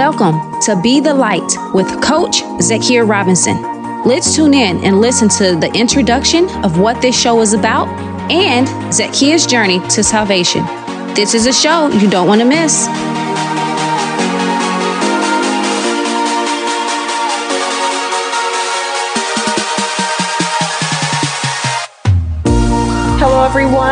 Welcome to Be the Light with Coach Zakia Robinson. Let's tune in and listen to the introduction of what this show is about and Zakia's journey to salvation. This is a show you don't want to miss.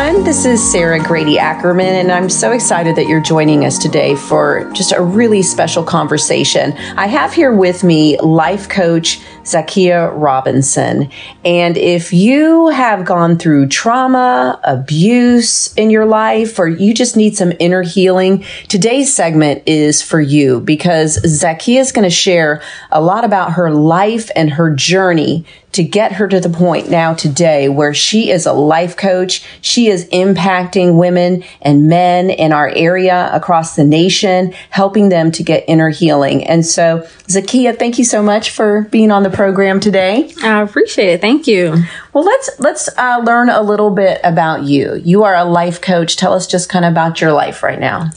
Everyone. This is Sarah Grady Ackerman, and I'm so excited that you're joining us today for just a really special conversation. I have here with me life coach Zakia Robinson. And if you have gone through trauma, abuse in your life, or you just need some inner healing, today's segment is for you because Zakia is going to share a lot about her life and her journey to get her to the point now today where she is a life coach. She is impacting women and men in our area across the nation, helping them to get inner healing. And so, Zakia, thank you so much for being on the program today. I appreciate it. Thank you. Well, let's let's uh, learn a little bit about you. You are a life coach. Tell us just kind of about your life right now.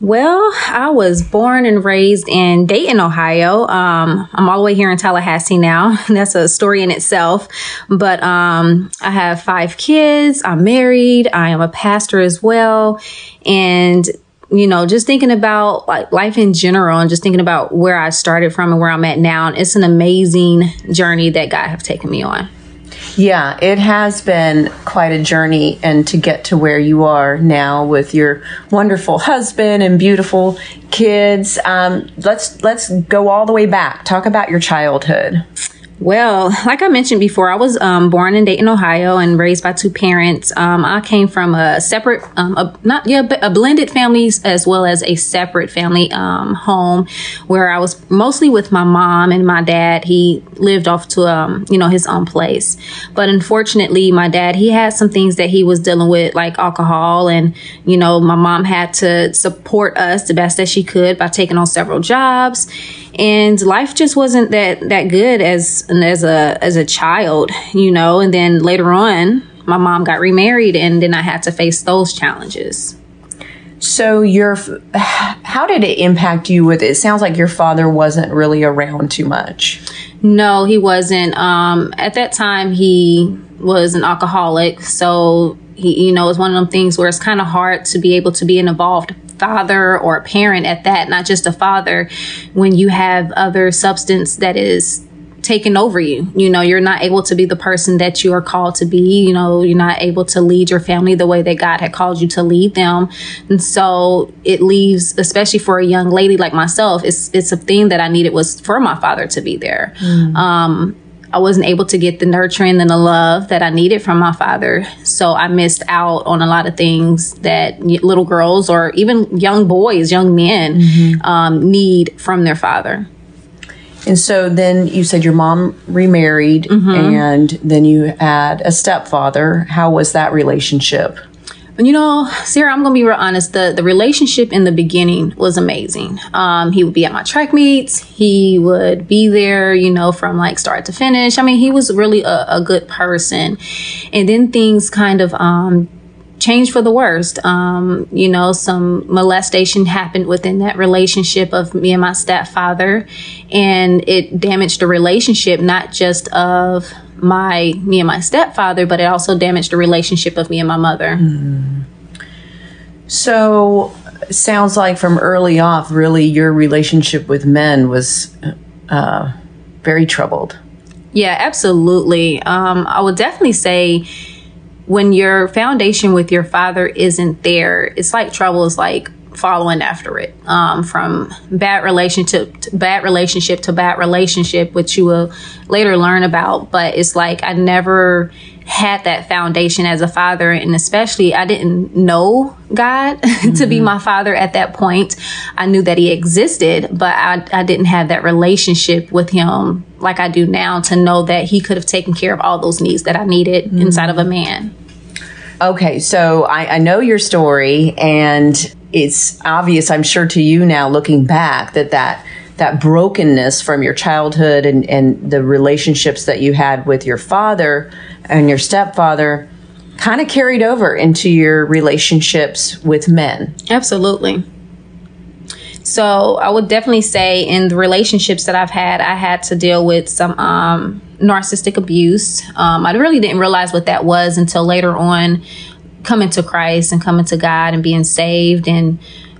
Well, I was born and raised in Dayton, Ohio. Um, I'm all the way here in Tallahassee now. That's a story in itself. But um, I have five kids. I'm married. I am a pastor as well. And you know, just thinking about like life in general and just thinking about where I started from and where I'm at now. It's an amazing journey that God have taken me on. Yeah, it has been quite a journey and to get to where you are now with your wonderful husband and beautiful kids. Um, let's let's go all the way back. Talk about your childhood. Well, like I mentioned before, I was um, born in Dayton, Ohio, and raised by two parents. Um, I came from a separate, um, a, not yeah, but a blended family as well as a separate family um, home, where I was mostly with my mom and my dad. He lived off to um, you know his own place, but unfortunately, my dad he had some things that he was dealing with, like alcohol, and you know my mom had to support us the best that she could by taking on several jobs and life just wasn't that that good as as a as a child, you know. And then later on, my mom got remarried, and then I had to face those challenges. So your how did it impact you with it? sounds like your father wasn't really around too much. No, he wasn't. Um, at that time he was an alcoholic, so he you know, it's one of them things where it's kind of hard to be able to be an involved father or a parent at that, not just a father, when you have other substance that is taken over you. You know, you're not able to be the person that you are called to be. You know, you're not able to lead your family the way that God had called you to lead them. And so it leaves, especially for a young lady like myself, it's it's a thing that I needed was for my father to be there. Mm. Um, I wasn't able to get the nurturing and the love that I needed from my father. So I missed out on a lot of things that little girls or even young boys, young men mm-hmm. um, need from their father. And so then you said your mom remarried mm-hmm. and then you had a stepfather. How was that relationship? You know, Sarah, I'm gonna be real honest. The the relationship in the beginning was amazing. Um, he would be at my track meets. He would be there, you know, from like start to finish. I mean, he was really a, a good person. And then things kind of um, changed for the worst. Um, you know, some molestation happened within that relationship of me and my stepfather, and it damaged the relationship not just of my me and my stepfather, but it also damaged the relationship of me and my mother. Mm. So, sounds like from early off, really, your relationship with men was uh, very troubled. Yeah, absolutely. Um, I would definitely say when your foundation with your father isn't there, it's like trouble is like following after it um, from bad relationship to bad relationship to bad relationship which you will later learn about but it's like i never had that foundation as a father and especially i didn't know god mm-hmm. to be mm-hmm. my father at that point i knew that he existed but I, I didn't have that relationship with him like i do now to know that he could have taken care of all those needs that i needed mm-hmm. inside of a man Okay, so I, I, know your story, and it's obvious, I'm sure, to you now looking back that that that brokenness from your childhood and, and the relationships that you had with your father and your stepfather kind of carried over into your relationships with men. Absolutely. So I would definitely say in the relationships that I've had, I had to deal with some um, narcissistic abuse. Um, I really didn't realize what that was until later on coming to Christ and coming to God and being saved and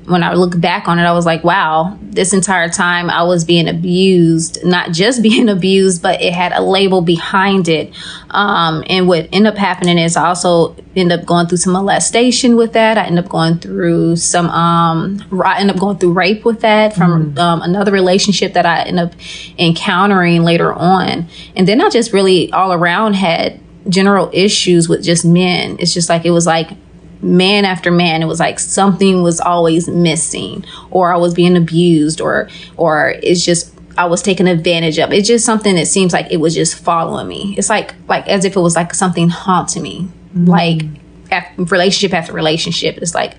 when I look back on it, I was like, wow, this entire time I was being abused, not just being abused, but it had a label behind it. Um, and what ended up happening is I also ended up going through some molestation with that. I ended up going through some, um, I ended up going through rape with that from mm. um, another relationship that I ended up encountering later on. And then I just really all around had general issues with just men. It's just like, it was like, man after man. It was like something was always missing or i was being abused or or it's just i was taken advantage of. It's just something that seems like it was just following me. It's like like as if it was like something haunting me. Mm-hmm. like after, relationship after relationship. It's like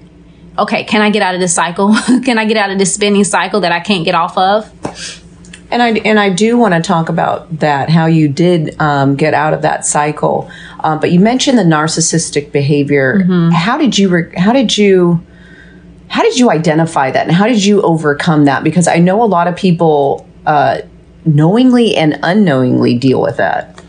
okay can i get out of this cycle? Can i get out of this spinning cycle that i can't get off of and I and I do want to talk about that how you did um, get out of that cycle. Um, but you mentioned the narcissistic behavior. Mm-hmm. How did you re- how did you how did you identify that and how did you overcome that? Because I know a lot of people uh, knowingly and unknowingly deal with that.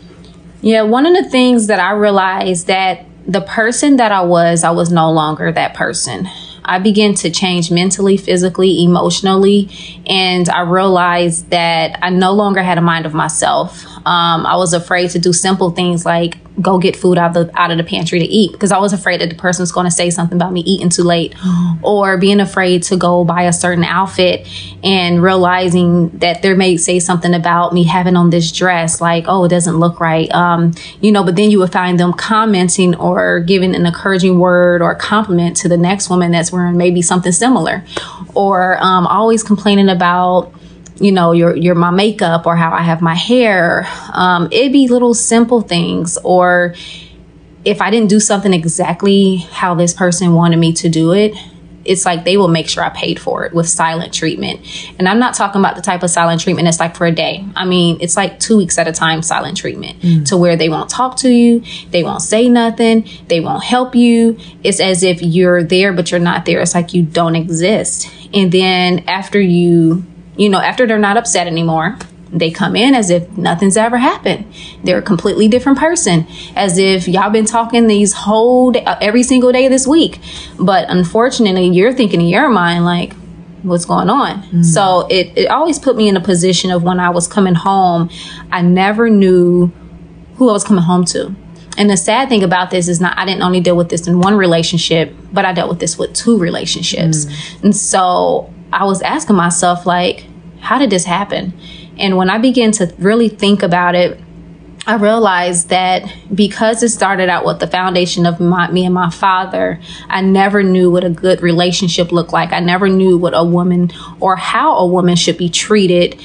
Yeah, one of the things that I realized that the person that I was, I was no longer that person. I began to change mentally, physically, emotionally, and I realized that I no longer had a mind of myself. Um, I was afraid to do simple things like go get food out of the out of the pantry to eat because I was afraid that the person was going to say something about me eating too late, or being afraid to go buy a certain outfit and realizing that they may say something about me having on this dress, like oh it doesn't look right, um, you know. But then you would find them commenting or giving an encouraging word or compliment to the next woman that's wearing maybe something similar, or um, always complaining about you know your your my makeup or how I have my hair. Um, it'd be little simple things, or if I didn't do something exactly how this person wanted me to do it, it's like they will make sure I paid for it with silent treatment. And I'm not talking about the type of silent treatment that's like for a day. I mean, it's like two weeks at a time silent treatment mm. to where they won't talk to you, they won't say nothing, they won't help you. It's as if you're there, but you're not there. It's like you don't exist. And then after you you know, after they're not upset anymore, they come in as if nothing's ever happened. They're a completely different person, as if y'all been talking these whole day, uh, every single day this week. But unfortunately, you're thinking in your mind like, what's going on? Mm-hmm. So it it always put me in a position of when I was coming home, I never knew who I was coming home to. And the sad thing about this is not I didn't only deal with this in one relationship, but I dealt with this with two relationships. Mm. And so I was asking myself like how did this happen? And when I began to really think about it, I realized that because it started out with the foundation of my, me and my father, I never knew what a good relationship looked like. I never knew what a woman or how a woman should be treated.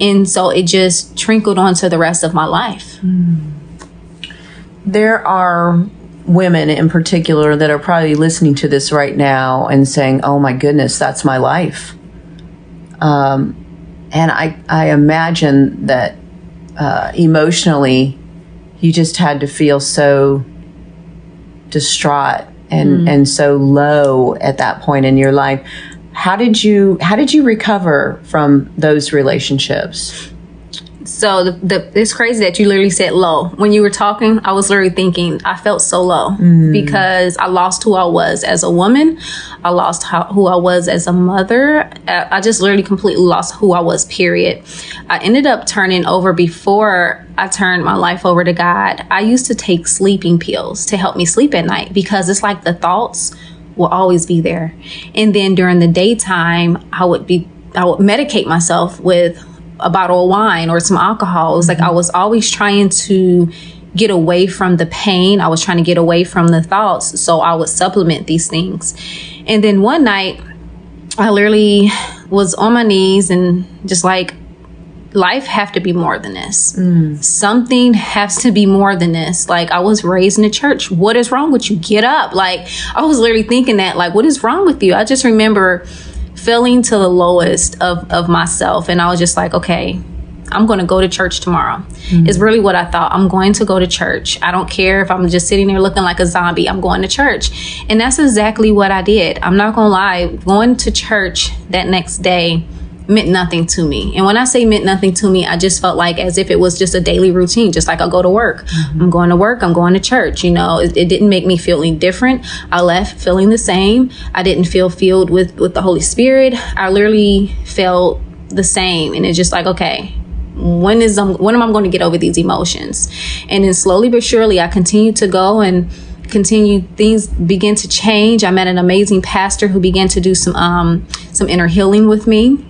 And so it just trickled onto the rest of my life. There are women in particular that are probably listening to this right now and saying, oh my goodness, that's my life. Um, and I, I imagine that uh, emotionally, you just had to feel so distraught and, mm. and so low at that point in your life. How did you how did you recover from those relationships? So the, the, it's crazy that you literally said low. When you were talking, I was literally thinking I felt so low mm. because I lost who I was as a woman. I lost how, who I was as a mother. I just literally completely lost who I was. Period. I ended up turning over before I turned my life over to God. I used to take sleeping pills to help me sleep at night because it's like the thoughts will always be there. And then during the daytime, I would be I would medicate myself with a bottle of wine or some alcohol. It was like I was always trying to get away from the pain. I was trying to get away from the thoughts. So I would supplement these things. And then one night, I literally was on my knees and just like, life have to be more than this. Mm. Something has to be more than this. Like I was raised in a church. What is wrong with you? Get up. Like I was literally thinking that, like, what is wrong with you? I just remember feeling to the lowest of, of myself. And I was just like, okay, I'm going to go to church tomorrow. Mm-hmm. Is really what I thought. I'm going to go to church. I don't care if I'm just sitting there looking like a zombie. I'm going to church. And that's exactly what I did. I'm not going to lie. Going to church that next day meant nothing to me. And when I say meant nothing to me, I just felt like as if it was just a daily routine, just like I go to work. Mm-hmm. I'm going to work, I'm going to church. You know, it, it, didn't make me feel any different. I left feeling the same. I didn't feel filled with, with the Holy Spirit. I literally felt the same. And it's just like, okay, when is um, when am I going to get over these emotions? And then slowly but surely, I continued to go and continue things begin to change i met an amazing pastor who began to do some um some inner healing with me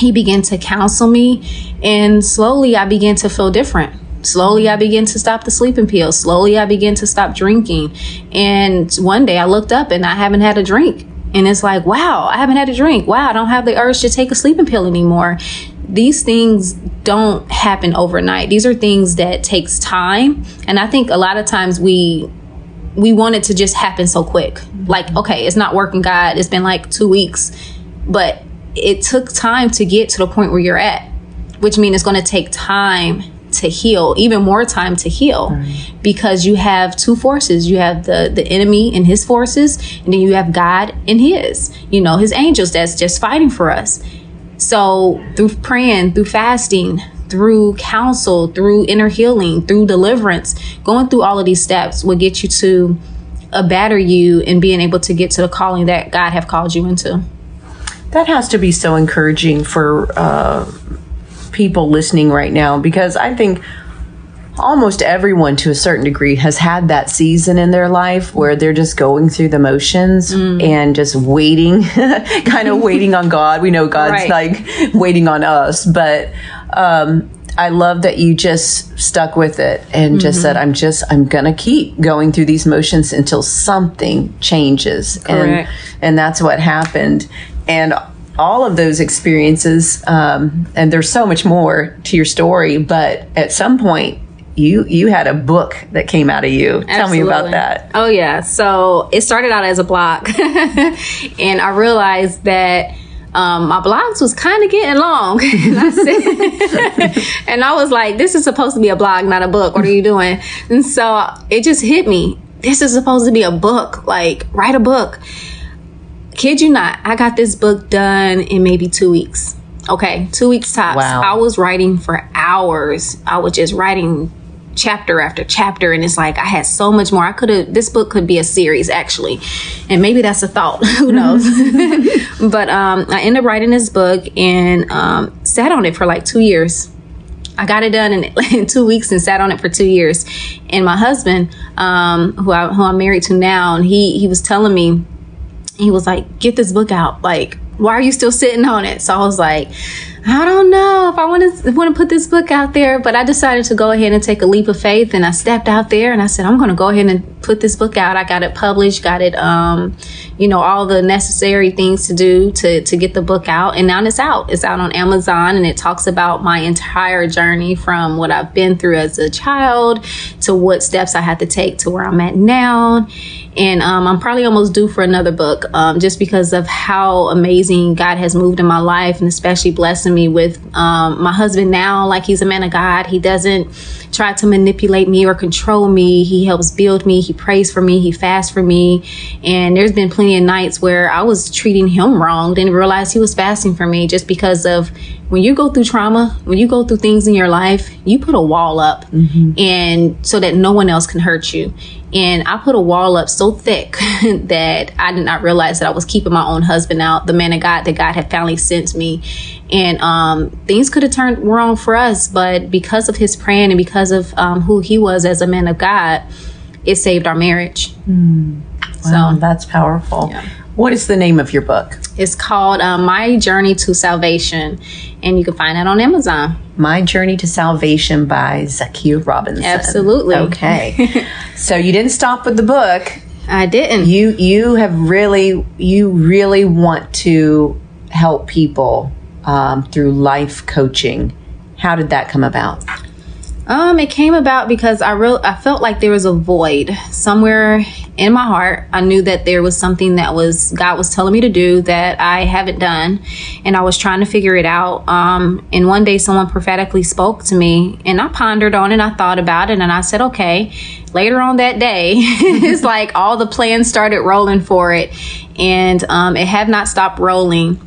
he began to counsel me and slowly i began to feel different. Slowly i began to stop the sleeping pills. Slowly i began to stop drinking. And one day i looked up and i haven't had a drink. And it's like wow i haven't had a drink. Wow i don't have the urge to take a sleeping pill anymore. These things don't happen overnight. These are things that takes time. And i think a lot of times we we want it to just happen so quick. Like okay it's not working god. It's been like two weeks. But it took time to get to the point where you're at, which means it's going to take time to heal, even more time to heal, right. because you have two forces. You have the the enemy and his forces, and then you have God and his, you know, his angels that's just fighting for us. So through praying, through fasting, through counsel, through inner healing, through deliverance, going through all of these steps will get you to a better you and being able to get to the calling that God have called you into. That has to be so encouraging for uh, people listening right now because I think almost everyone to a certain degree has had that season in their life where they're just going through the motions mm. and just waiting, kind of waiting on God. We know God's right. like waiting on us, but um, I love that you just stuck with it and mm-hmm. just said, I'm just, I'm going to keep going through these motions until something changes. Correct. And, and that's what happened and all of those experiences um, and there's so much more to your story but at some point you you had a book that came out of you Absolutely. tell me about that oh yeah so it started out as a blog and i realized that um, my blogs was kind of getting long. and, I said, and I was like, this is supposed to be a blog, not a book. What are you doing? And so it just hit me. This is supposed to be a book. Like, write a book kid you not, I got this book done in maybe two weeks. Okay, two weeks tops. Wow. I was writing for hours. I was just writing chapter after chapter and it's like i had so much more i could have this book could be a series actually and maybe that's a thought who knows but um, i ended up writing this book and um, sat on it for like two years i got it done in, in, two weeks and sat on it for two years and my husband um, who, I, who i'm married to now and he he was telling me he was like, get this book out. Like, why are you still sitting on it? So I was like, I don't know if I want to want to put this book out there, but I decided to go ahead and take a leap of faith and I stepped out there and I said, I'm going to go ahead and put this book out. I got it published, got it, um, you know, all the necessary things to do to, to get the book out. And now it's out. It's out on Amazon and it talks about my entire journey from what I've been through as a child to what steps I had to take to where I'm at now and um, I'm probably almost due for another book um, just because of how amazing God has moved in my life and especially blessing me with um, my husband now. Like he's a man of God. He doesn't try to manipulate me or control me. He helps build me. He prays for me. He fasts for me. And there's been plenty of nights where I was treating him wrong, didn't realize he was fasting for me just because of when you go through trauma, when you go through things in your life, you put a wall up mm-hmm. and so that no one else can hurt you. And I put a wall up so thick that I did not realize that I was keeping my own husband out, the man of God that God had finally sent me. And um, things could have turned wrong for us, but because of his praying and because of um, who he was as a man of God, it saved our marriage. Mm. Wow, so that's powerful. Yeah. What is the name of your book? It's called uh, My Journey to Salvation, and you can find it on Amazon. My Journey to Salvation by Zakia Robinson. Absolutely. Okay. so you didn't stop with the book. I didn't. You you have really you really want to help people um, through life coaching. How did that come about? Um, it came about because I real I felt like there was a void somewhere in my heart, I knew that there was something that was God was telling me to do that I haven't done, and I was trying to figure it out. Um, and one day, someone prophetically spoke to me, and I pondered on it. I thought about it, and I said, "Okay." Later on that day, it's like all the plans started rolling for it, and um, it have not stopped rolling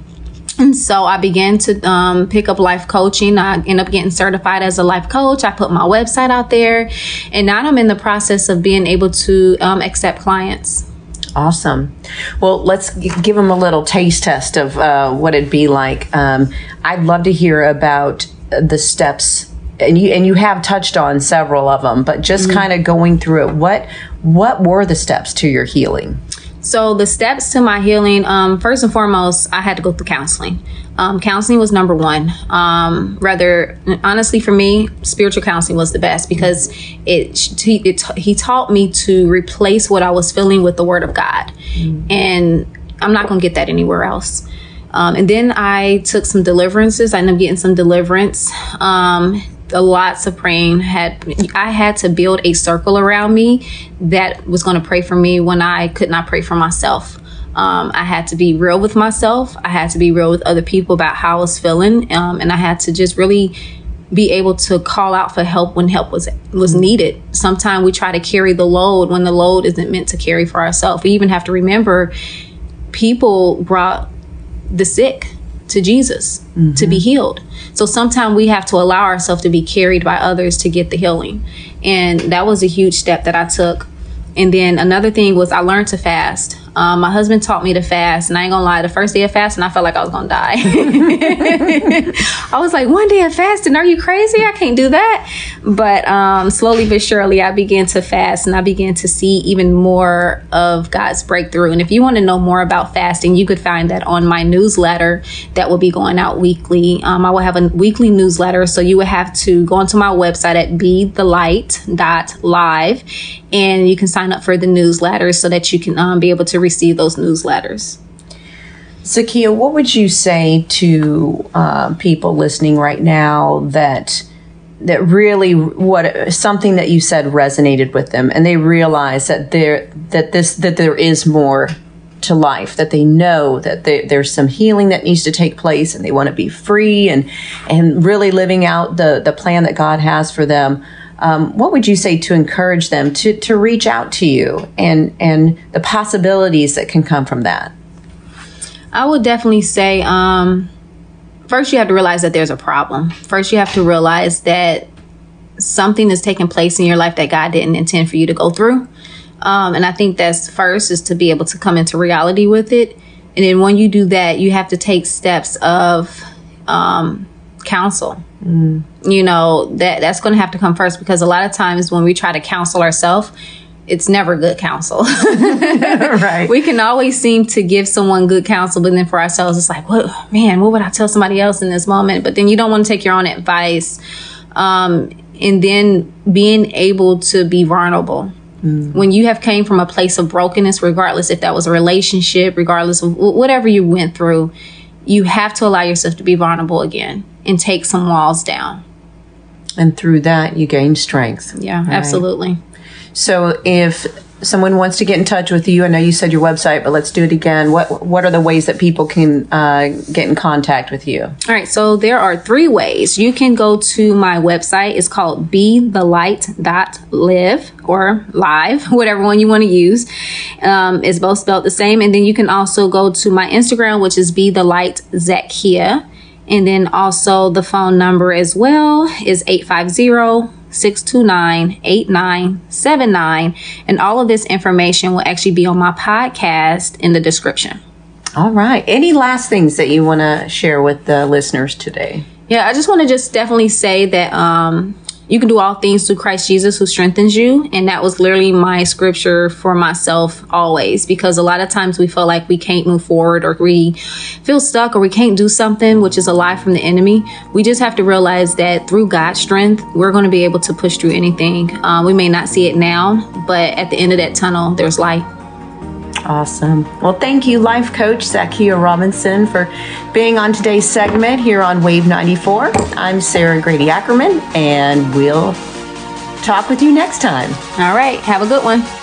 and so I began to um, pick up life coaching. I end up getting certified as a life coach. I put my website out there, and now I'm in the process of being able to um, accept clients. Awesome. Well, let's give them a little taste test of uh, what it'd be like. Um, I'd love to hear about the steps, and you and you have touched on several of them, but just mm-hmm. kind of going through it. What what were the steps to your healing? So the steps to my healing, um, first and foremost, I had to go through counseling. Um, counseling was number one. Um, rather, honestly, for me, spiritual counseling was the best because it, it, it he taught me to replace what I was feeling with the Word of God, mm-hmm. and I'm not going to get that anywhere else. Um, and then I took some deliverances. I ended up getting some deliverance. Um, lots of praying had i had to build a circle around me that was going to pray for me when i could not pray for myself. Um, i had to be real with myself. I had to be real with other people about how i was feeling um, and i had to just really be able to call out for help when help was was needed. Sometimes we try to carry the load when the load isn't meant to carry for ourselves. We even have to remember people brought the sick to Jesus mm-hmm. to be mm-hmm. healed. So sometimes we have to allow ourselves to be carried by others to get the healing. And that was a huge step that I took. And then another thing was I learned to fast. Um, my husband taught me to fast, and I ain't gonna lie, the first day of fasting, I felt like I was gonna die. I was like, one day of fasting, are you crazy? I can't do that. But um, slowly but surely, I began to fast, and I began to see even more of God's breakthrough. And if you want to know more about fasting, you could find that on my newsletter that will be going out weekly. Um, I will have a weekly newsletter, so you would have to go onto my website at bethelight.live, and you can sign up for the newsletter so that you can um, be able to receive those newsletters. Zakia, what would you say to uh, people listening right now that that really what something that you said resonated with them, and they realize that there that this that there is more to life, that they know that they, there's some healing that needs to take place, and they want to be free and and really living out the the plan that God has for them um, what would you say to encourage them to, to reach out to you and, and the possibilities that can come from that? I would definitely say um, first, you have to realize that there's a problem. First, you have to realize that something is taking place in your life that God didn't intend for you to go through. Um, and I think that's first is to be able to come into reality with it. And then when you do that, you have to take steps of um, counsel. Mm. You know that that's going to have to come first because a lot of times when we try to counsel ourselves, it's never good counsel. right. We can always seem to give someone good counsel, but then for ourselves, it's like, what man, what would I tell somebody else in this moment? But then you don't want to take your own advice. Um, and then being able to be vulnerable. Mm. When you have came from a place of brokenness, regardless if that was a relationship, regardless of whatever you went through, you have to allow yourself to be vulnerable again and take some walls down. And through that, you gain strength. Yeah, right? absolutely. So if someone wants to get in touch with you, I know you said your website, but let's do it again. What what are the ways that people can uh, get in contact with you? All right, so there are three ways. You can go to my website. It's called Be the Light live or live, whatever one you want to use. Um, it's both spelled the same, and then you can also go to my Instagram, which is Be the Light Zakia. And then also the phone number as well is 850 629 8979. And all of this information will actually be on my podcast in the description. All right. Any last things that you want to share with the listeners today? Yeah, I just want to just definitely say that um, you can do all things through Christ Jesus who strengthens you. And that was literally my scripture for myself always, because a lot of times we feel like we can't move forward or we feel stuck or we can't do something, which is a lie from the enemy. We just have to realize that through God's strength, we're going to be able to push through anything. Um, we may not see it now, but at the end of that tunnel, there's light. Awesome. Well, thank you, life coach Zakia Robinson, for being on today's segment here on Wave 94. I'm Sarah Grady Ackerman, and we'll talk with you next time. All right. Have a good one.